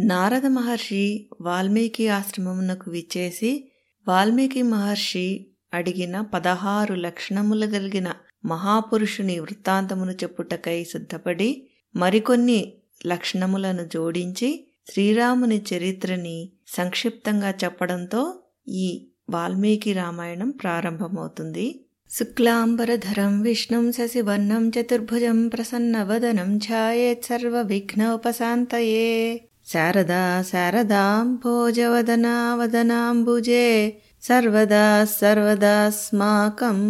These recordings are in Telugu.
నారద మహర్షి వాల్మీకి ఆశ్రమమునకు విచ్చేసి వాల్మీకి మహర్షి అడిగిన పదహారు లక్షణములు కలిగిన మహాపురుషుని వృత్తాంతమును చెప్పుటకై సిద్ధపడి మరికొన్ని లక్షణములను జోడించి శ్రీరాముని చరిత్రని సంక్షిప్తంగా చెప్పడంతో ఈ వాల్మీకి రామాయణం ప్రారంభమవుతుంది. శుక్లాంబరధరం విష్ణుం శశివర్ణం చతుర్భుజం ప్రసన్నవదనం ఛాయేత్ సర్వవిఘ్నోపశాంతయే. शारदा शारदाम् भोज वदना वदनाम्भुजे सर्वदा सर्वदास्माकम्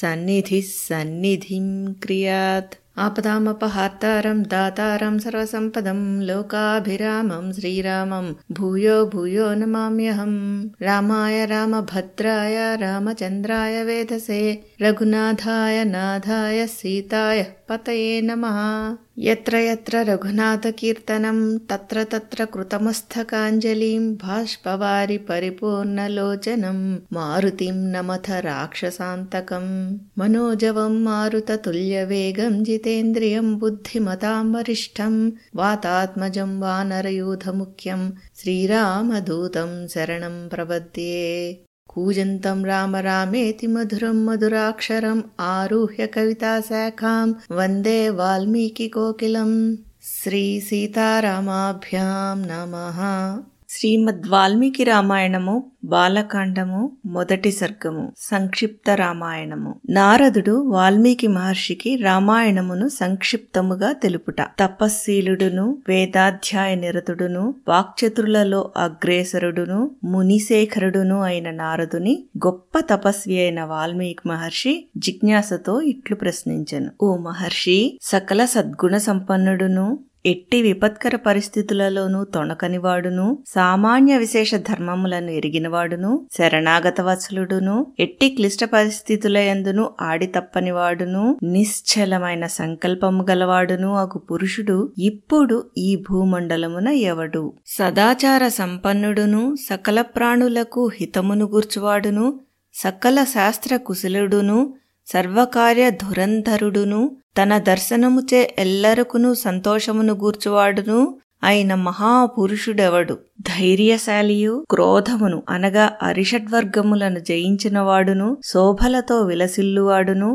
सन्निधिस्सन्निधिम् क्रियात्। आपदामपहार्तारम् दातारम् सर्वसम्पदम् लोकाभिरामम् श्रीरामम् भूयो भूयो नमाम्यहम् रामाय रामभद्राय रामचन्द्राय वेधसे रघुनाथाय नाथाय सीताय पतये नमः। यत्र यत्र रघुनाथकीर्तनं तत्र तत्र कृतमस्तकाञ्जलिं भाष्पवारि परिपूर्णलोचनं मारुतिं नमथ राक्षसान्तकं। मनोजवं मारुततुल्यवेगं जितेन्द्रियं बुद्धिमतां वरिष्ठं वातात्मजं वानरयूथमुख्यं श्रीरामदूतं शरणं प्रपद्ये कूजन्तं राम रामेति मधुरं मधुराक्षरम् आरुह्य कविताशाखां वन्दे वाल्मीकिकोकिलम् श्रीसीतारामाभ्यां नमः। శ్రీమద్ వాల్మీకి రామాయణము బాలకాండము మొదటి సర్గము సంక్షిప్త రామాయణము. నారదుడు వాల్మీకి మహర్షికి రామాయణమును సంక్షిప్తముగా తెలుపుట. తపశ్శీలుడును వేదాధ్యాయ నిరతుడును వాక్చతురులలో అగ్రేసరుడును మునిశేఖరుడును అయిన నారదుని గొప్ప తపస్వి అయిన వాల్మీకి మహర్షి జిజ్ఞాసతో ఇట్లు ప్రశ్నించను. ఓ మహర్షి సకల సద్గుణ సంపన్నుడును ఎట్టి విపత్కర పరిస్థితులలోనూ తొణకనివాడును సామాన్య విశేష ధర్మములను ఎరిగినవాడును శరణాగత వత్సలుడును ఎట్టి క్లిష్ట పరిస్థితులయందును ఆడి తప్పనివాడును నిశ్చలమైన సంకల్పము గలవాడును అగు పురుషుడు ఇప్పుడు ఈ భూమండలమున ఎవడు? సదాచార సంపన్నుడును సకల ప్రాణులకు హితమును గూర్చువాడును సకల శాస్త్ర కుశలుడును సర్వకార్య ధురంధరుడును తన దర్శనముచే ఎల్లరకును సంతోషమును గూర్చువాడును అయిన మహాపురుషుడెవడు? ధైర్యశాలియు క్రోధమును అనగా అరిషడ్వర్గములను జయించినవాడును శోభలతో విలసిల్లువాడును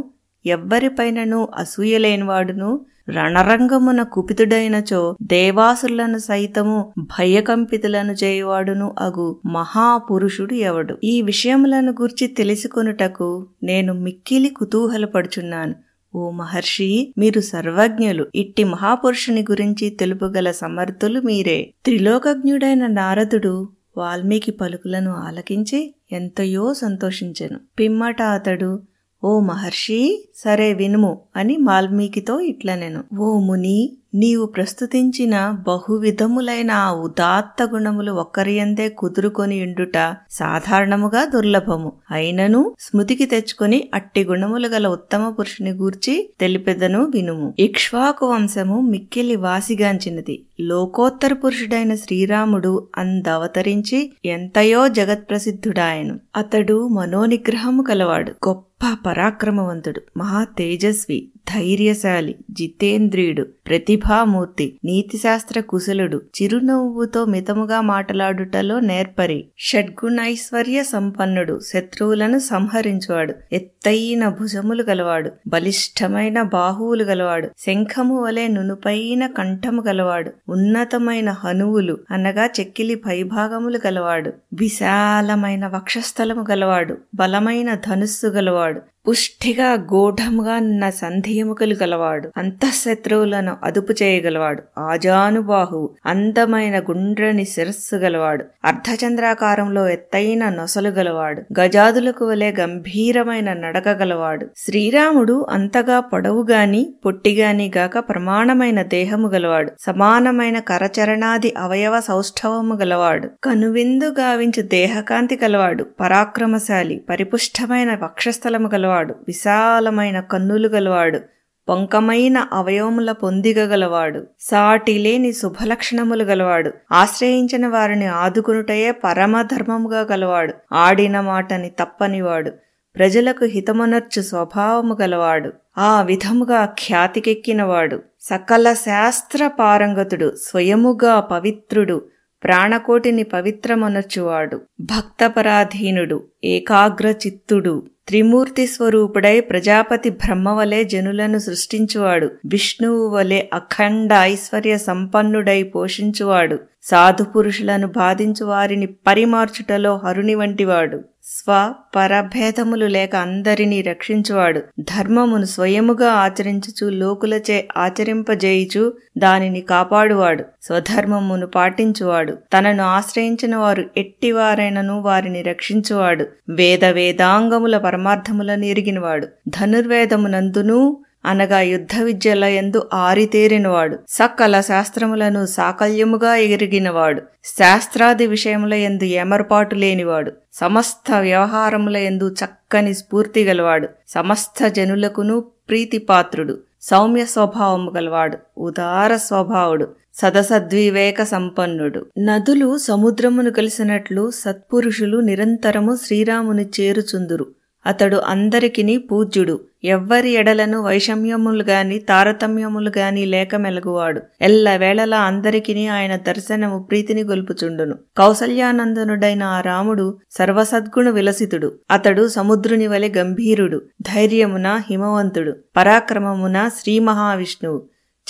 ఎవ్వరిపైనను అసూయలేనివాడును రణరంగమున కుపితుడైనచో దేవాసులను సైతము భయకంపితులను చేయువాడును అగు మహాపురుషుడు ఎవడు. ఈ విషయములను గుర్చి తెలుసుకొనుటకు నేను మిక్కిలి కుతూహలపడుచున్నాను. ఓ మహర్షి మీరు సర్వజ్ఞులు. ఇట్టి మహాపురుషుని గురించి తెలుపగల సమర్థులు మీరే. త్రిలోకజ్ఞుడైన నారదుడు వాల్మీకి పలుకులను ఆలకించి ఎంతయో సంతోషించెను. పిమ్మట అతడు ఓ మహర్షి సరే వినుము అని వాల్మీకితో ఇట్లనెను. ఓ ముని నీవు ప్రస్తుతించిన బహువిధములైన ఆ ఉదాత్త గుణములు ఒక్కరియందే కుదురుకొని ఉండుట సాధారణముగా దుర్లభము. అయినను స్మృతికి తెచ్చుకొని అట్టి గుణములు గల ఉత్తమ పురుషుని గూర్చి తెలిపెదను వినుము. ఇక్ష్వాకు వంశము మిక్కిలి వాసిగాంచినది. లోకోత్తర పురుషుడైన శ్రీరాముడు అందవతరించి ఎంతయో జగత్ప్రసిద్ధుడాయను. అతడు మనోనిగ్రహము కలవాడు. గొప్ప పరాక్రమవంతుడు మహా తేజస్వి ధైర్యశాలి జితేంద్రియుడు. ప్రతిభామూర్తి నీతిశాస్త్ర కుశలుడు చిరునవ్వుతో మితముగా మాట్లాడుటలో నేర్పరి షడ్గుణైశ్వర్య సంపన్నుడు శత్రువులను సంహరించువాడు ఎత్తైన భుజములు గలవాడు బలిష్టమైన బాహువులు గలవాడు శంఖము వలె నునుపైన కంఠము గలవాడు ఉన్నతమైన హనువులు అనగా చెక్కిలి పైభాగములు గలవాడు విశాలమైన వక్షస్థలము గలవాడు బలమైన ధనుస్సు గలవాడు పుష్టిగా గూఢముగా ఉన్న సంధియముకలు గలవాడు. అంతఃశత్రువులను అదుపు చేయగలవాడు. ఆజానుబాహు అందమైన గుండ్రని శిరస్సు గలవాడు. అర్ధచంద్రాకారంలో ఎత్తైన నొసలు గలవాడు. గజాదులకు వలె గంభీరమైన నడక గలవాడు. శ్రీరాముడు అంతగా పొడవుగాని పొట్టిగాని గాక ప్రమాణమైన దేహము గలవాడు. సమానమైన కరచరణాది అవయవ సౌష్ఠవము గలవాడు. కనువిందు గావించు దేహకాంతి గలవాడు. పరాక్రమశాలి పరిపుష్టమైన వక్షస్థలము గలవాడు. విశాలమైన కన్నులు గలవాడు పొంకమైన అవయవముల పొందిగగలవాడు సాటిలేని శుభలక్షణములు గలవాడు ఆశ్రయించిన వారిని ఆదుకునుటయే పరమధర్మముగా గలవాడు ఆడిన మాటని తప్పనివాడు ప్రజలకు హితమనర్చు స్వభావము గలవాడు ఆ విధముగా ఖ్యాతికెక్కినవాడు సకల శాస్త్ర పారంగతుడు స్వయముగా పవిత్రుడు ప్రాణకోటిని పవిత్రమనర్చువాడు. భక్తపరాధీనుడు ఏకాగ్రచిత్తుడు త్రిమూర్తి స్వరూపుడై ప్రజాపతి బ్రహ్మవలే జనులను సృష్టించువాడు. విష్ణువు వలె అఖండ ఐశ్వర్య సంపన్నుడై పోషించువాడు. సాధు పురుషులను బాధించు వారిని పరిమార్చుటలో హరుని వంటివాడు. స్వ పరభేదములు లేక అందరినీ రక్షించువాడు. ధర్మమును స్వయముగా ఆచరించుచు లోకులచే ఆచరింపజేయుచు దానిని కాపాడువాడు. స్వధర్మమును పాటించువాడు. తనను ఆశ్రయించిన వారు ఎట్టివారైనను వారిని రక్షించువాడు. వేద వేదాంగముల పరమార్థములను ఎరిగినవాడు. ధనుర్వేదమునందునూ అనగా యుద్ధ విద్యల ఎందు ఆరితేరినవాడు. సకల శాస్త్రములను సాకల్యముగా ఎరిగినవాడు. శాస్త్రాది విషయముల ఎందు ఏమరపాటు లేనివాడు. సమస్త వ్యవహారముల ఎందు చక్కని స్ఫూర్తి గలవాడు. సమస్త జనులకును ప్రీతిపాత్రుడు. సౌమ్య స్వభావము గలవాడు. ఉదార స్వభావుడు. సదసద్వివేక సంపన్నుడు. నదులు సముద్రమును కలిసినట్లు సత్పురుషులు నిరంతరము శ్రీరాముని చేరుచుందురు. అతడు అందరికిని పూజ్యుడు. ఎవ్వరి ఎడలను వైషమ్యములు గాని తారతమ్యములు గాని లేక మెలగువాడు. ఎల్లవేళలా అందరికిని ఆయన దర్శనము ప్రీతిని గొల్పుచుండును. కౌసల్యానందనుడైన ఆ రాముడు సర్వసద్గుణ విలసితుడు. అతడు సముద్రుని వలె గంభీరుడు. ధైర్యమున హిమవంతుడు. పరాక్రమమున శ్రీ మహావిష్ణువు.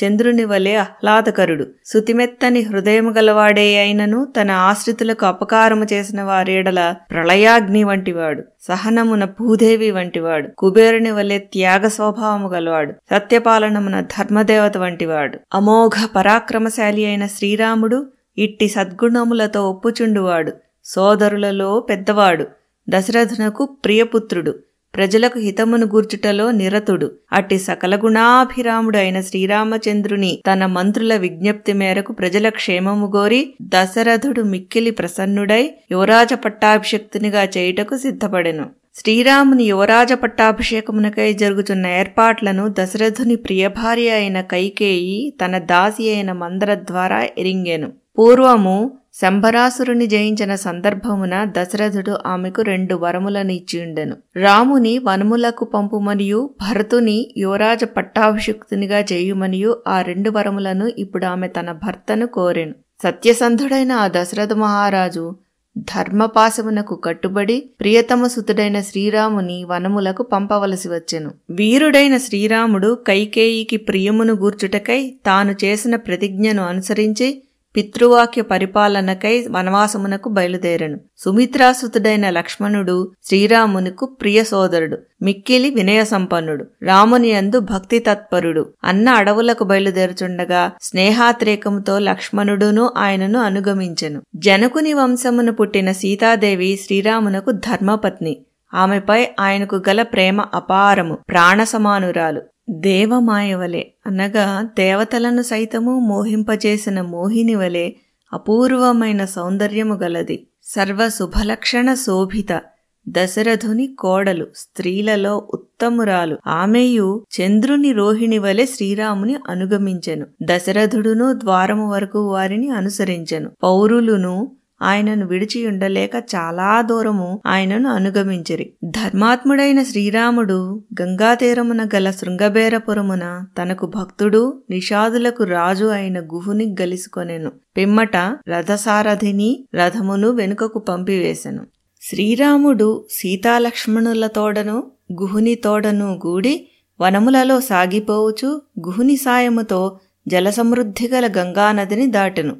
చంద్రుని వలె ఆహ్లాదకరుడు. సుతిమెత్తని హృదయము గలవాడే అయినను తన ఆశ్రితులకు అపకారము చేసిన వారేడల ప్రళయాగ్ని వంటివాడు. సహనమున భూదేవి వంటివాడు. కుబేరుని వలె త్యాగ స్వభావము గలవాడు. సత్యపాలనమున ధర్మదేవత వంటివాడు. అమోఘ పరాక్రమశాలి అయిన శ్రీరాముడు ఇట్టి సద్గుణములతో ఒప్పుచుండువాడు. సోదరులలో పెద్దవాడు. దశరథునకు ప్రియపుత్రుడు. ప్రజలకు హితమును గూర్చుటలో నిరతుడు. అట్టి సకల గుణాభిరాముడు అయిన శ్రీరామచంద్రుని తన మంత్రుల విజ్ఞప్తి మేరకు ప్రజల క్షేమము గోరి దశరథుడు మిక్కిలి ప్రసన్నుడై యువరాజ పట్టాభిషక్తునిగా చేయుటకు సిద్ధపడెను. శ్రీరాముని యువరాజ పట్టాభిషేకమునకై జరుగుతున్న ఏర్పాట్లను దశరథుని ప్రియభార్య అయిన కైకేయి తన దాసి అయిన మందర ద్వారా ఎరింగెను. పూర్వము శంభరాసురుని జయించిన సందర్భమున దశరథుడు ఆమెకు రెండు వరములను ఇచ్చియుండెను. రాముని వనములకు పంపుమనియు భరతుని యువరాజ పట్టాభిషిక్తునిగా చేయుమనియు ఆ రెండు వరములను ఇప్పుడు ఆమె తన భర్తను కోరెను. సత్యసంధుడైన ఆ దశరథ మహారాజు ధర్మపాశమునకు కట్టుబడి ప్రియతమ సుతుడైన శ్రీరాముని వనములకు పంపవలసి వచ్చెను. వీరుడైన శ్రీరాముడు కైకేయికి ప్రియమును గూర్చుటకై తాను చేసిన ప్రతిజ్ఞను అనుసరించి పితృవాక్య పరిపాలనకై వనవాసమునకు బయలుదేరను. సుమిత్రాసుతుడైన లక్ష్మణుడు శ్రీరామునికు ప్రియ సోదరుడు మిక్కిలి వినయ సంపన్నుడు రాముని అందు భక్తి తత్పరుడు. అన్న అడవులకు బయలుదేరుచుండగా స్నేహాత్రేకముతో లక్ష్మణుడును ఆయనను అనుగమించెను. జనకుని వంశమును పుట్టిన సీతాదేవి శ్రీరామునకు ధర్మపత్ని. ఆమెపై ఆయనకు గల ప్రేమ అపారము ప్రాణసమానురాలు. దేవమాయవలే అనగా దేవతలను సైతము మోహింపజేసిన మోహిని వలె అపూర్వమైన సౌందర్యము గలది. సర్వ శుభలక్షణ శోభిత దశరథుని కోడలు స్త్రీలలో ఉత్తమురాలు. ఆమెయు చంద్రుని రోహిణి వలె శ్రీరాముని అనుగమించెను. దశరథుడును ద్వారము వరకు వారిని అనుసరించెను. పౌరులును ఆయనను విడిచి ఉండలేక చాలా దూరము ఆయనను అనుగమించిరి. ధర్మాత్ముడైన శ్రీరాముడు గంగాతీరమున గల శృంగబేరపురమున తనకు భక్తుడు నిషాదులకు రాజు అయిన గుహుని గలుసుకొనెను. పిమ్మట రథసారథిని రథమును వెనుకకు పంపివేశెను శ్రీరాముడు సీతాలక్ష్మణుల తోడను గుహుని తోడను గూడి వనములలో సాగిపోవచ్చు గుహుని సాయముతో జలసమృద్ధి గల గంగానదిని దాటెను.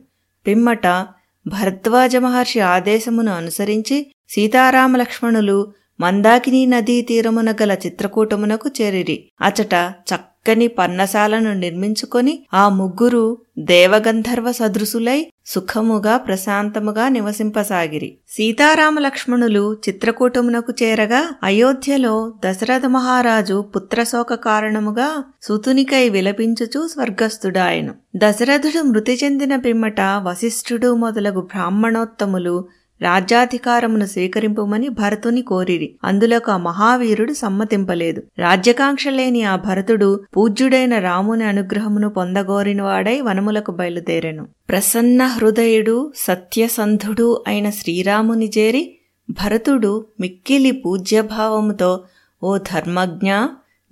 పిమ్మట భరద్వాజ మహర్షి ఆదేశమును అనుసరించి సీతారామలక్ష్మణులు మందాకిని నదీ తీరమున గల చిత్రకూటమునకు చేరిరి. అచట చక్కని పన్నశాలను నిర్మించుకొని ఆ ముగ్గురు దేవగంధర్వ సదృశులై సుఖముగా ప్రశాంతముగా నివసింపసాగిరి. సీతారామ లక్ష్మణులు చిత్రకూటమునకు చేరగా అయోధ్యలో దశరథ మహారాజు పుత్రశోక కారణముగా సుతునికై విలపించుచూ స్వర్గస్థుడాయను. దశరథుడు మృతి చెందిన పిమ్మట వశిష్ఠుడు మొదలగు బ్రాహ్మణోత్తములు రాజ్యాధికారమును స్వీకరింపుమని భరతుని కోరిరి. అందులకు ఆ మహావీరుడు సమ్మతింపలేదు. రాజ్యకాంక్ష లేని ఆ భరతుడు పూజ్యుడైన రాముని అనుగ్రహమును పొందగోరినవాడై వనములకు బయలుదేరెను. ప్రసన్న హృదయుడు సత్యసంధుడు అయిన శ్రీరాముని చేరి భరతుడు మిక్కిలి పూజ్యభావముతో ఓ ధర్మజ్ఞ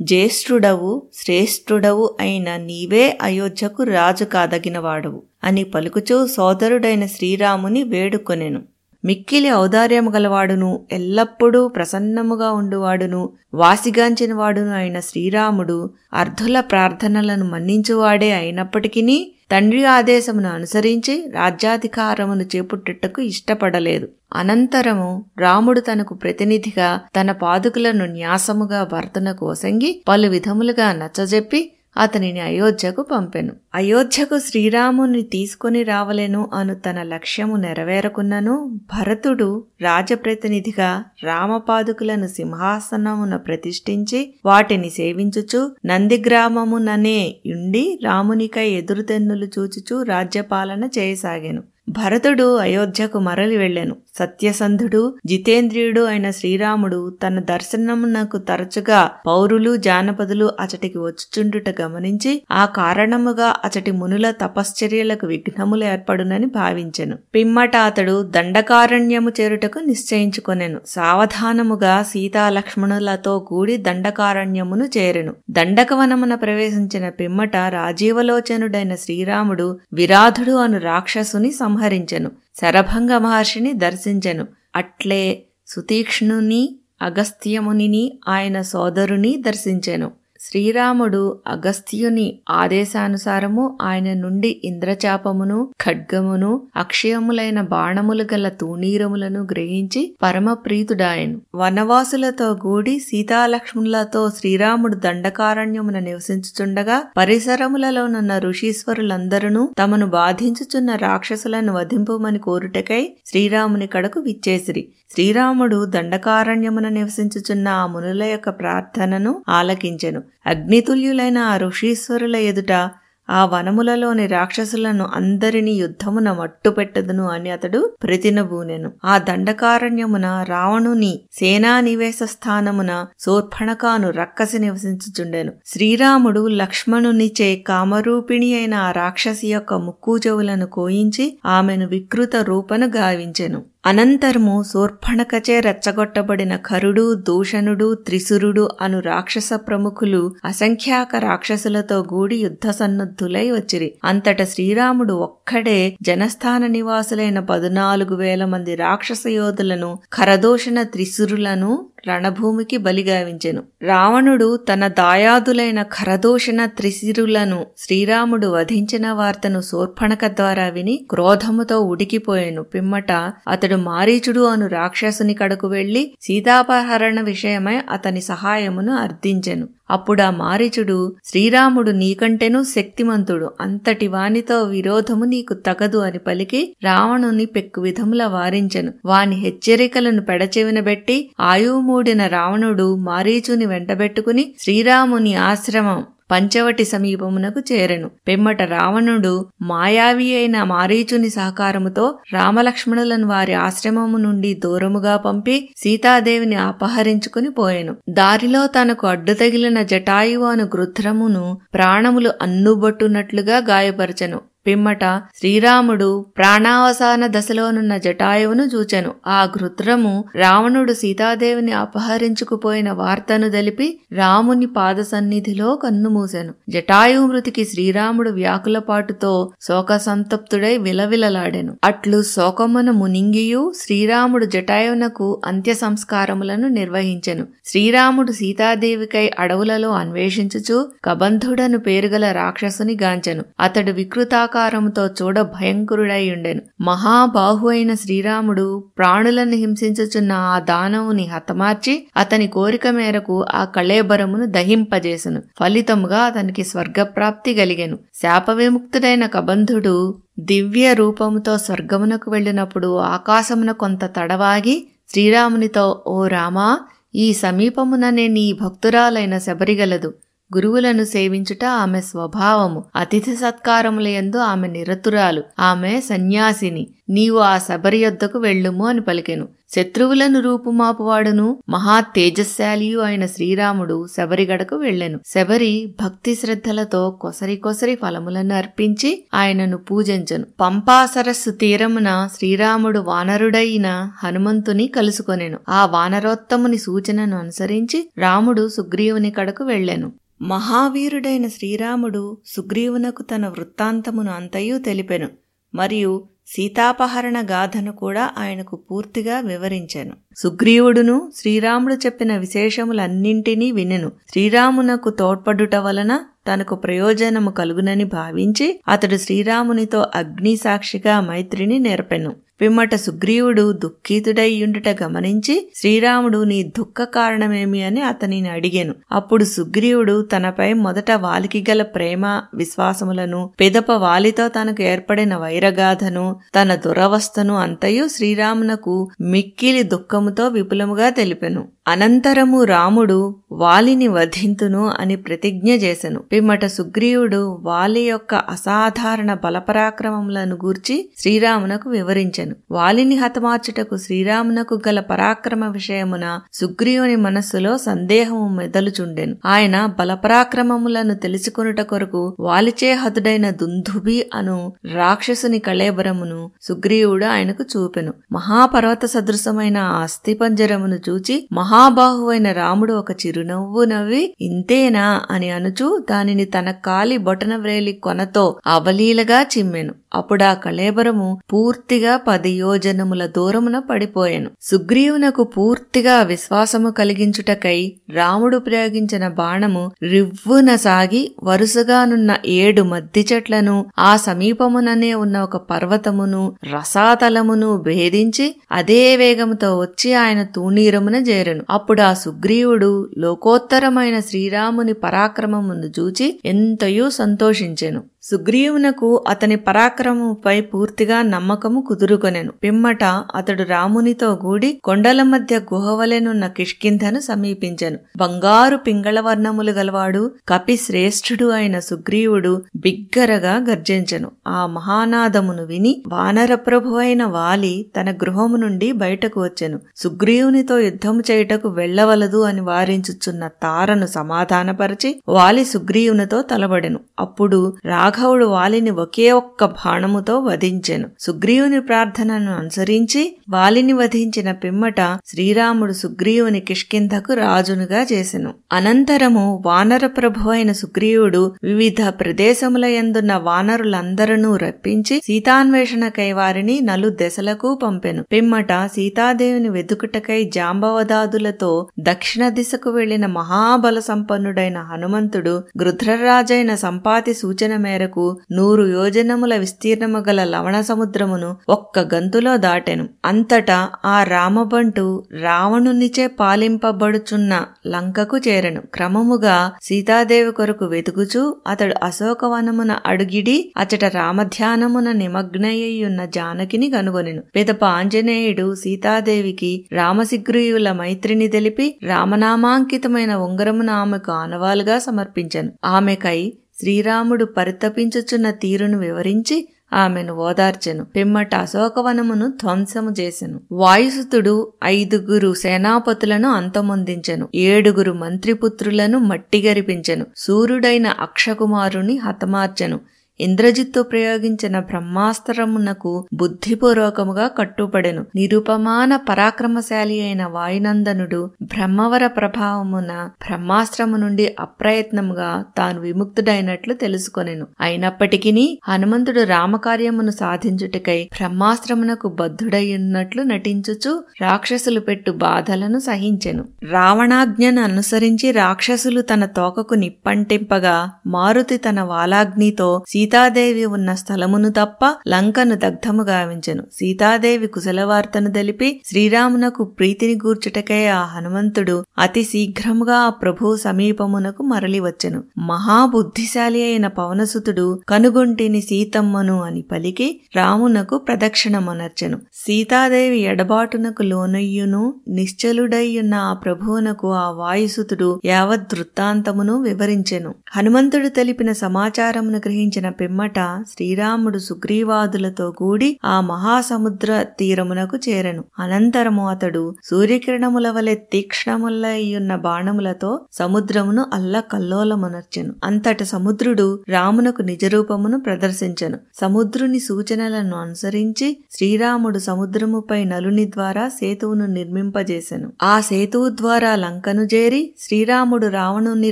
జ్యేష్ఠుడవు శ్రేష్ఠుడవు అయిన నీవే అయోధ్యకు రాజు కాదగినవాడవు అని పలుకుచూ సోదరుడైన శ్రీరాముని వేడుకొనెను. మిక్కిలి ఔదార్యము గలవాడును ఎల్లప్పుడూ ప్రసన్నముగా ఉండువాడును వాసిగాంచిన వాడును అయిన శ్రీరాముడు అర్ధుల ప్రార్థనలను మన్నించువాడే అయినప్పటికీ తండ్రి ఆదేశమును అనుసరించి రాజ్యాధికారమును చేపుట్టుటకు ఇష్టపడలేదు. అనంతరము రాముడు తనకు ప్రతినిధిగా తన పాదుకులను న్యాసముగా భర్తనకు ఒసంగి పలు విధములుగా నచ్చజెప్పి అతనిని అయోధ్యకు పంపెను. అయోధ్యకు శ్రీరాముని తీసుకొని రావలేను అను తన లక్ష్యము నెరవేరకున్నను భరతుడు రాజప్రతినిధిగా రామపాదుకులను సింహాసనమున ప్రతిష్ఠించి వాటిని సేవించుచు నందిగ్రామముననే యుండి రామునికై ఎదురుతెన్నులు చూచుచూ రాజ్యపాలన చేయసాగాను. భరతుడు అయోధ్యకు మరలి వెళ్ళెను. సత్యసంధుడు జితేంద్రియుడు అయిన శ్రీరాముడు తన దర్శనమునకు తరచుగా పౌరులు జానపదులు అచటికి వచ్చుచుండుట గమనించి ఆ కారణముగా అచటి మునుల తపశ్చర్యలకు విఘ్నములు ఏర్పడునని భావించెను. పిమ్మట అతడు దండకారణ్యము చేరుటకు నిశ్చయించుకొనెను. సావధానముగా సీతాలక్ష్మణులతో కూడి దండకారణ్యమును చేరెను. దండకవనమున ప్రవేశించిన పిమ్మట రాజీవలోచనుడైన శ్రీరాముడు విరాధుడు అను రాక్షసుని సంహరించెను. శరభంగ మహర్షిని దర్శించెను. అట్లే సుతీక్ష్ణుని అగస్త్యమునిని ఆయన సోదరుని దర్శించెను. శ్రీరాముడు అగస్త్యుని ఆదేశానుసారము ఆయన నుండి ఇంద్రచాపమును ఖడ్గమును అక్షయములైన బాణములు గల తూణీరములను గ్రహించి పరమప్రీతుడాయను. వనవాసులతో గూడి సీతాలక్ష్ములతో శ్రీరాముడు దండకారణ్యమున నివసించుచుండగా పరిసరములలోనున్న ఋషీశ్వరులందరూ తమను బాధించుచున్న రాక్షసులను వధింపమని కోరుటకై శ్రీరాముని కడకు విచ్చేసిరి. శ్రీరాముడు దండకారణ్యమున నివసించుచున్న ఆ మునుల యొక్క ప్రార్థనను ఆలకించెను. అగ్నితుల్యులైన ఆ ఋషీశ్వరుల ఎదుట ఆ వనములలోని రాక్షసులను అందరినీ యుద్ధమున మట్టుపెట్టదును అని అతడు ప్రతినబూనెను. ఆ దండకారణ్యమున రావణుని సేనా నివేశ స్థానమున శూర్పణకాను రక్కసి నివసించుచుండెను. శ్రీరాముడు లక్ష్మణునిచే కామరూపిణి అయిన ఆ రాక్షసి యొక్క ముక్కుజవులను కోయించి ఆమెను వికృత రూపను గావించెను. అనంతరము శూర్పణకచే రెచ్చగొట్టబడిన కరుడు దూషణుడు త్రిసురుడు అను రాక్షస ప్రముఖులు అసంఖ్యాక రాక్షసులతో గూడి యుద్ధ సన్నద్ధులై వచ్చిరి. అంతట శ్రీరాముడు ఒక్కడే జనస్థాన నివాసులైన పదునాలుగు వేల మంది రాక్షస యోధులను కరదోషణ త్రిసురులను రణభూమికి బలిగావించెను రావణుడు తన దాయాదులైన ఖరదోషణ త్రిశిరులను శ్రీరాముడు వధించిన వార్తను శూర్పణక ద్వారా విని క్రోధముతో ఉడికిపోయాను. పిమ్మట అతడు మారీచుడు అను రాక్షసుని కడకు వెళ్ళి సీతాపహరణ విషయమై అతని సహాయమును అర్థించెను. అప్పుడా మారీచుడు శ్రీరాముడు నీకంటేనూ శక్తిమంతుడు. అంతటి వానితో విరోధము నీకు తగదు అని పలికి రావణుని పెక్కు విధముల వారించెను. వాని హెచ్చరికలను పెడచెవినబెట్టి ఆయువు మూడిన రావణుడు మారీచుని వెంటబెట్టుకుని శ్రీరాముని ఆశ్రమం పంచవటి సమీపమునకు చేరెను. పిమ్మట రావణుడు మాయావి అయిన మారీచుని సహకారముతో రామలక్ష్మణులను వారి ఆశ్రమము నుండి దూరముగా పంపి సీతాదేవిని అపహరించుకుని పోయెను. దారిలో తనకు అడ్డు తగిలిన జటాయువు అను గృధ్రమును ప్రాణములు అన్నుబట్టునట్లుగా గాయపరచెను. పిమ్మట శ్రీరాముడు ప్రాణావసాన దశలోనున్న జటాయువును చూచెను. ఆ ఘృత్రము రావణుడు సీతాదేవిని అపహరించుకుపోయిన వార్తను తెలిపి రాముని పాద సన్నిధిలో కన్నుమూసెను. జటాయువు మృతికి శ్రీరాముడు వ్యాకులపాటుతో శోక సంతప్తుడై విలవిలలాడెను. అట్లు శోకమును మునింగియు శ్రీరాముడు జటాయువునకు అంత్య సంస్కారములను నిర్వహించెను. శ్రీరాముడు సీతాదేవికై అడవులలో అన్వేషించుచు కబంధుడను పేరుగల రాక్షసుని గాంచెను. అతడు వికృతాక ఆకారముతో చూడ భయంకరుడై ఉండెను. మహాబాహు అయిన శ్రీరాముడు ప్రాణులను హింసించుచున్న ఆ దానవుని హతమార్చి అతని కోరిక మేరకు ఆ కళేబరమును దహింపజేసెను. ఫలితముగా అతనికి స్వర్గప్రాప్తి కలిగెను శాప విముక్తుడైన కబంధుడు దివ్య రూపముతో స్వర్గమునకు వెళ్ళినప్పుడు ఆకాశమున కొంత తడవాగి శ్రీరామునితో ఓ రామా ఈ సమీపముననే నీ భక్తురాలైన శబరిగలదు. గురువులను సేవించుట ఆమె స్వభావము. అతిథి సత్కారముల యందు ఆమె నిరతురాలు. ఆమె సన్యాసిని. నీవు ఆ శబరి యొద్దకు వెళ్ళుము అని పలికెను. శత్రువులను రూపుమాపువాడును. మహా తేజశాలియు అయిన శ్రీరాముడు శబరిగడకు వెళ్ళెను. శబరి భక్తి శ్రద్ధలతో కొసరి కొసరి ఫలములను అర్పించి ఆయనను పూజించను. పంపా సరస్సు తీరమున శ్రీరాముడు వానరుడైన హనుమంతుని కలుసుకొనెను. ఆ వానరోత్తముని సూచనను అనుసరించి రాముడు సుగ్రీవుని కడకు వెళ్ళెను. మహావీరుడైన శ్రీరాముడు సుగ్రీవునకు తన వృత్తాంతమును అంతయు తెలిపెను మరియు సీతాపహరణ గాథను కూడా ఆయనకు పూర్తిగా వివరించాను. సుగ్రీవుడును శ్రీరాముడు చెప్పిన విశేషములన్నింటినీ వినెను. శ్రీరామునకు తోడ్పడుట వలన తనకు ప్రయోజనము కలుగునని భావించి అతడు శ్రీరామునితో అగ్ని సాక్షిగా మైత్రిని నేర్పెను. పిమ్మట సుగ్రీవుడు దుఃఖితుడైయుండుట గమనించి శ్రీరాముడు నీ దుఃఖ కారణమేమి అని అతనిని అడిగాను. అప్పుడు సుగ్రీవుడు తనపై మొదట వాలికి గల ప్రేమ విశ్వాసములను పెదప వాలితో తనకు ఏర్పడిన వైరగాథను తన దురవస్థను అంతయు శ్రీరామునకు మిక్కిలి దుఃఖముతో విపులముగా తెలిపెను. అనంతరము రాముడు వాలిని వధింతును అని ప్రతిజ్ఞ చేసెను. పిమ్మట సుగ్రీవుడు వాలి యొక్క అసాధారణ బలపరాక్రమములను గూర్చి శ్రీరామునకు వివరించెను. వాలిని హతమార్చుటకు శ్రీరామునకు గల పరాక్రమ విషయమున సుగ్రీవుని మనస్సులో సందేహము మెదలుచుండెను. ఆయన బలపరాక్రమములను తెలుసుకొనుట కొరకు వాలిచే హతుడైన దుందుబి అను రాక్షసుని కళేబరమును సుగ్రీవుడు ఆయనకు చూపెను. మహాపర్వత సదృశమైన ఆ అస్థిపంజరమును చూచి మహాబాహువైన రాముడు ఒక చిరునవ్వు నవ్వి ఇంతేనా అని అనుచు దానిని తన కాలి బొటన వ్రేలి కొనతో అవలీలగా చిమ్మెను. అప్పుడా కళేబరము పూర్తిగా పది యోజనముల దూరమున పడిపోయెను. సుగ్రీవునకు పూర్తిగా విశ్వాసము కలిగించుటకై రాముడు ప్రయోగించిన బాణము రివ్వున సాగి వరుసగానున్న ఏడు మద్ది చెట్లను ఆ సమీపముననే ఉన్న ఒక పర్వతమును రసాతలమును భేదించి అదే వేగముతో వచ్చి ఆయన తూణీరమున చేరెను. అప్పుడు ఆ సుగ్రీవుడు లోకోత్తరమైన శ్రీరాముని పరాక్రమమును చూచి ఎంతయో సంతోషించెను. సుగ్రీవునకు అతని పరాక్రమముపై పూర్తిగా నమ్మకము కుదురుకొనెను పిమ్మట అతడు రామునితో గూడి కొండల మధ్య గుహవలెనున్న కిష్కింధను సమీపించెను. బంగారు పింగళ వర్ణములు గలవాడు కపి శ్రేష్ఠుడు అయిన సుగ్రీవుడు బిగ్గరగా గర్జించెను. ఆ మహానాదమును విని వానరప్రభు అయిన వాలి తన గృహము నుండి బయటకు వచ్చెను. సుగ్రీవునితో యుద్ధము చేయుటకు వెళ్ళవలదు అని వారించుచున్న తారను సమాధానపరిచి వాలి సుగ్రీవునితో తలబడెను. అప్పుడు రాఘవుడు వాలిని ఒకే ఒక్క బాణముతో వధించెను. సుగ్రీవుని ప్రార్థనను అనుసరించి వాలిని వధించిన పిమ్మట శ్రీరాముడు సుగ్రీవుని కిష్కింధకు రాజునుగా చేసెను. అనంతరము వానరప్రభు అయిన సుగ్రీవుడు వివిధ ప్రదేశముల యందున్న వానరులందరూ రప్పించి సీతాన్వేషణకై వారిని నలు దశలకు పంపెను. పిమ్మట సీతాదేవిని వెతుకుటకై జాంబవదాదులతో దక్షిణ దిశకు వెళ్ళిన మహాబల సంపన్నుడైన హనుమంతుడు గృధ్రరాజైన సంపాతి సూచన మేరకు నూరు యోజనముల విస్తీర్ణము గల లవణ సముద్రమును ఒక్క గంతులో దాటెను. అంతటా ఆ రామబంటు రావణునిచే పాలింపబడుచున్న లంకకు చేరెను. క్రమముగా సీతాదేవి కొరకు వెతుకుచూ అతడు అశోకవనమున అడుగిడి అచట రామధ్యానమున నిమగ్నయ్యున్న జానకిని కనుగొనెను. పిదప ఆంజనేయుడు సీతాదేవికి రామశిగ్రీయుల మైత్రిని తెలిపి రామనామాంకితమైన ఉంగరమున ఆమెకు ఆనవాలుగా సమర్పించను. ఆమెకై శ్రీరాముడు పరితపించుచున్న తీరును వివరించి ఆమెను ఓదార్చెను. పిమ్మట అశోకవనమును ధ్వంసము చేసెను. వాయుసుతుడు ఐదుగురు సేనాపతులను అంతమొందించెను. ఏడుగురు మంత్రిపుత్రులను మట్టిగరిపించెను. సూర్యుడైన అక్షకుమారుని హతమార్చెను. ఇంద్రజిత్తు ప్రయోగించిన బ్రహ్మాస్త్రమునకు బుద్ధిపూర్వకముగా కట్టుపడెను నిరుపమాన పరాక్రమశాలి అయిన వాయునందనుడు బ్రహ్మవర ప్రభావమున బ్రహ్మాస్త్రము నుండి అప్రయత్నముగా తాను విముక్తుడైనట్లు తెలుసుకొనెను. అయినప్పటికీ హనుమంతుడు రామకార్యమును సాధించుటకై బ్రహ్మాస్త్రమునకు బద్ధుడయ్యున్నట్లు నటించుచు రాక్షసులు పెట్టు బాధలను సహించెను. రావణాజ్ఞను అనుసరించి రాక్షసులు తన తోకకు నిప్పంటింపగా మారుతి తన వాలాగ్నితో సీత సీతాదేవి ఉన్న స్థలమును తప్ప లంకను దగ్ధము గావించెను. సీతాదేవి కుశలవార్తను తెలిపి శ్రీరామునకు ప్రీతిని గూర్చుటకై ఆ హనుమంతుడు అతి శీఘ్రముగా ఆ ప్రభు సమీపమునకు మరలి వచ్చెను మహాబుద్ధిశాలి అయిన పవనసుతుడు కనుగొంటిని సీతమ్మను అని పలికి రామునకు ప్రదక్షిణమనర్చెను. సీతాదేవి ఎడబాటునకు లోనయ్యును నిశ్చలుడయ్యున్న ఆ ప్రభువునకు ఆ వాయుసుతుడు యావత్ వృత్తాంతమును వివరించెను. హనుమంతుడు తెలిపిన సమాచారమును గ్రహించిన పిమ్మట శ్రీరాముడు సుగ్రీవాదులతో కూడి ఆ మహాసముద్ర తీరమునకు చేరెను. అనంతరము అతడు సూర్యకిరణముల వలె తీక్ష్ణములయ్యున్న బాణములతో సముద్రమును అల్ల కల్లోలమునర్చెను అంతట సముద్రుడు రామునకు నిజరూపమును ప్రదర్శించెను. సముద్రుని సూచనలను అనుసరించి శ్రీరాముడు సముద్రముపై నలుని ద్వారా సేతువును నిర్మింపజేసెను. ఆ సేతువు ద్వారా లంకను చేరి శ్రీరాముడు రావణుని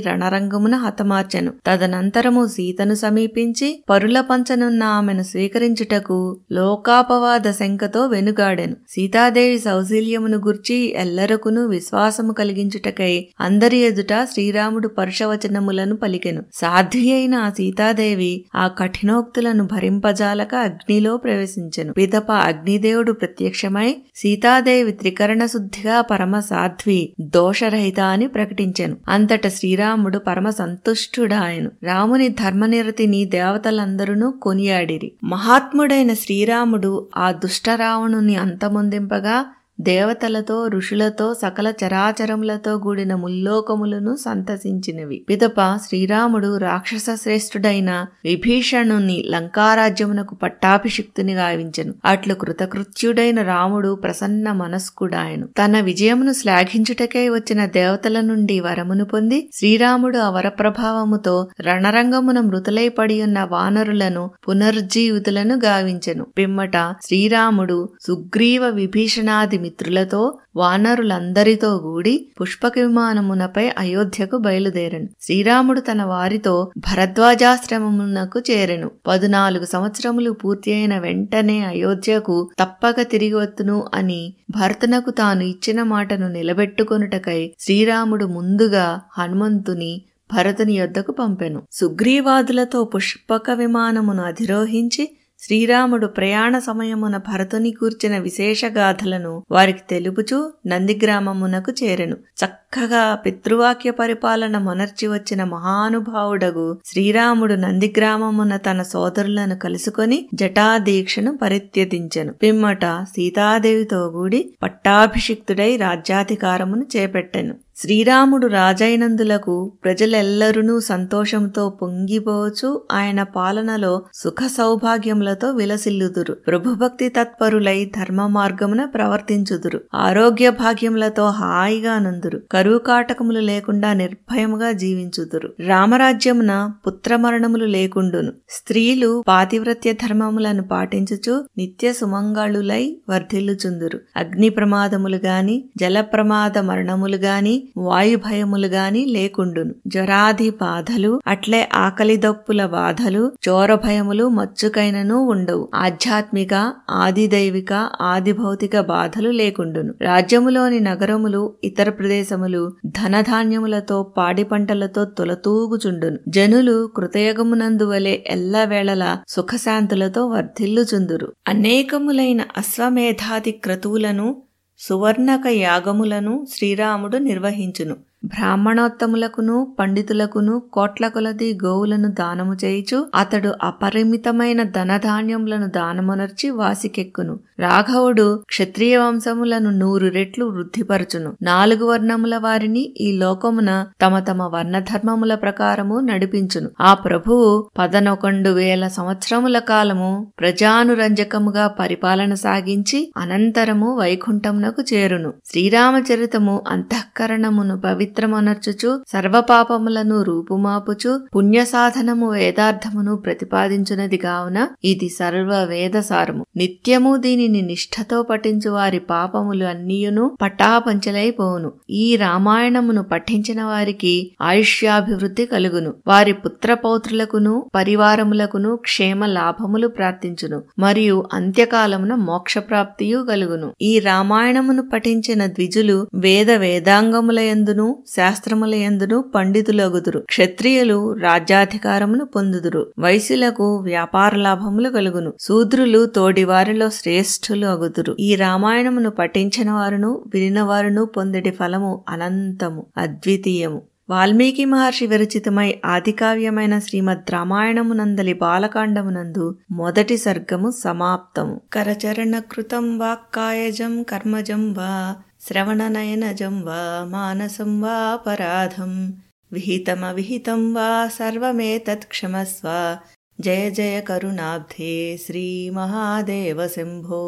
రణరంగమున హతమార్చెను. తదనంతరము సీతను సమీపించి పరుల పంచనున్న ఆమెను స్వీకరించుటకు లోకాపవాద శంకతో వెనుగాడెను. సీతాదేవి సౌశీల్యమును గుర్చి ఎల్లరకును విశ్వాసము కలిగించుటకై అందరి ఎదుట శ్రీరాముడు పరుషవచనములను పలికెను. సాధ్వి అయిన ఆ సీతాదేవి ఆ కఠినోక్తులను భరింపజాలక అగ్నిలో ప్రవేశించెను. పిదప అగ్నిదేవుడు ప్రత్యక్షమై సీతాదేవి త్రికరణ శుద్ధిగా పరమ సాధ్వి దోషరహిత అని ప్రకటించెను. అంతట శ్రీరాముడు పరమ సంతుష్టుడాయను. రాముని ధర్మనిరతిని దేవతలందరూ కొనియాడిరి మహాత్ముడైన శ్రీరాముడు ఆ దుష్ట రావణుని అంతమొందింపగా దేవతలతో ఋషులతో సకల చరాచరములతో కూడిన ముల్లోకములను సంతసించినవి. పిదప శ్రీరాముడు రాక్షస శ్రేష్ఠుడైన విభీషణుని లంకారాజ్యమునకు పట్టాభిషిక్తుని గావించెను. అట్లు కృతకృత్యుడైన రాముడు ప్రసన్న మనస్కుడాయను. తన విజయమును శ్లాఘించుటకై వచ్చిన దేవతల నుండి వరమును పొంది శ్రీరాముడు ఆ వరప్రభావముతో రణరంగమున మృతులై పడి ఉన్న వానరులను పునర్జీవితులను గావించెను. పిమ్మట శ్రీరాముడు సుగ్రీవ విభీషణాది మిత్రులతో వానరులందరితో కూడి పుష్పక విమానమునపై అయోధ్యకు బయలుదేరను. శ్రీరాముడు తన వారితో భరద్వాజాశ్రమమునకు చేరెను. పదునాలుగు సంవత్సరములు పూర్తి అయిన వెంటనే అయోధ్యకు తప్పక తిరిగి వత్తును అని భరతునకు తాను ఇచ్చిన మాటను నిలబెట్టుకొనుటకై శ్రీరాముడు ముందుగా హనుమంతుని భరతుని యొద్దకు పంపెను. సుగ్రీవాదులతో పుష్పక విమానమును అధిరోహించి శ్రీరాముడు ప్రయాణ సమయమున భరతుని కూర్చిన విశేషగాథలను వారికి తెలుపుచూ నందిగ్రామమునకు చేరెను. చక్కగా పితృవాక్య పరిపాలన మొనర్చి వచ్చిన మహానుభావుడగు శ్రీరాముడు నందిగ్రామమున తన సోదరులను కలుసుకొని జటాదీక్షను పరిత్యదించెను పిమ్మట సీతాదేవితో గూడి పట్టాభిషిక్తుడై రాజ్యాధికారమును చేపట్టెను. శ్రీరాముడు రాజైనందులకు ప్రజలెల్లరూ సంతోషంతో పొంగిపోవచ్చు. ఆయన పాలనలో సుఖ సౌభాగ్యములతో విలసిల్లుదురు. ప్రభుభక్తి తత్పరులై ధర్మ మార్గమున ప్రవర్తించుదురు. ఆరోగ్య భాగ్యములతో హాయిగా నందురు. కరువు కాటకములు లేకుండా నిర్భయముగా జీవించుదురు. రామరాజ్యమున పుత్రమరణములు లేకుండును. స్త్రీలు పాతివ్రత్య ధర్మములను పాటించుచు నిత్య సుమంగళులై వర్ధిల్లుచుందురు. అగ్ని ప్రమాదములు గాని జల ప్రమాద మరణములు గాని వాయు భయములు గాని లేకుండును. జ్వరాది బాధలు అట్లే ఆకలి దప్పుల బాధలు చోర భయములు మచ్చుకైనను ఉండవు. ఆధ్యాత్మిక ఆది దైవిక ఆది భౌతిక బాధలు లేకుండును. రాజ్యములోని నగరములు ఇతర ప్రదేశములు ధనధాన్యములతో పాడి పంటలతో తొలతూగుచుండును. జనులు కృతయుగమునందు వలె ఎల్లవేళల సుఖశాంతులతో వర్ధిల్లుచుందురు. అనేకములైన అశ్వమేధాది క్రతువులను సువర్ణక యాగములను శ్రీరాముడు నిర్వహించును. బ్రాహ్మణోత్తములకును పండితులకును కోట్ల కొలది గోవులను దానము చేయుచు అతడు అపరిమితమైన ధనధాన్యములను దానమునర్చి వాసికెక్కును. రాఘవుడు క్షత్రియ వంశములను నూరు రెట్లు వృద్ధిపరచును. నాలుగు వర్ణముల వారిని ఈ లోకమున తమ తమ వర్ణధర్మముల ప్రకారము నడిపించును. ఆ ప్రభువు పదనొకండు వేల సంవత్సరముల కాలము ప్రజానురంజకముగా పరిపాలన సాగించి అనంతరము వైకుంఠమునకు చేరును. శ్రీరామచరితము అంతఃకరణమును పవిత్రమనర్చుచు సర్వపాపములను రూపుమాపుచు పుణ్యసాధనము వేదార్థమును ప్రతిపాదించునది కావున ఇది సర్వ వేదసారము నిత్యము దీనిని నిష్ఠతో పఠించు వారి పాపములు అన్నియును పటాపంచలైపోవును. ఈ రామాయణమును పఠించిన వారికి ఆయుష్యాభివృద్ధి కలుగును. వారి పుత్రపౌత్రులకును పరివారములకును క్షేమ లాభములు ప్రార్థించును మరియు అంత్యకాలమున మోక్షప్రాప్తియు కలుగును. ఈ రామాయణమును పఠించిన ద్విజులు వేద వేదాంగములయందును శాస్త్రములయందును పండితులగుదురు. క్షత్రియులు రాజ్యాధికారమును పొందుదురు. వైశ్యులకు వ్యాపార లాభములు కలుగును. శూద్రులు తోడివారిలో శ్రేష్ఠులు అగుదురు. ఈ రామాయణమును పఠించిన వారును వినినవారును పొందడి ఫలము అనంతము అద్వితీయము. వాల్మీకి మహర్షి విరచితమై ఆదికావ్యమైన శ్రీమద్ రామాయణమునందలి బాలకాండమునందు మొదటి సర్గము సమాప్తము. కరచరణ కృతం వాక్కాయజం కర్మజం వా श्रवणनयनजं वा मानसं वापराधम् विहितमविहितं वा सर्वमेतत्क्षमस्व जय जय करुणाब्धे श्रीमहादेव शम्भो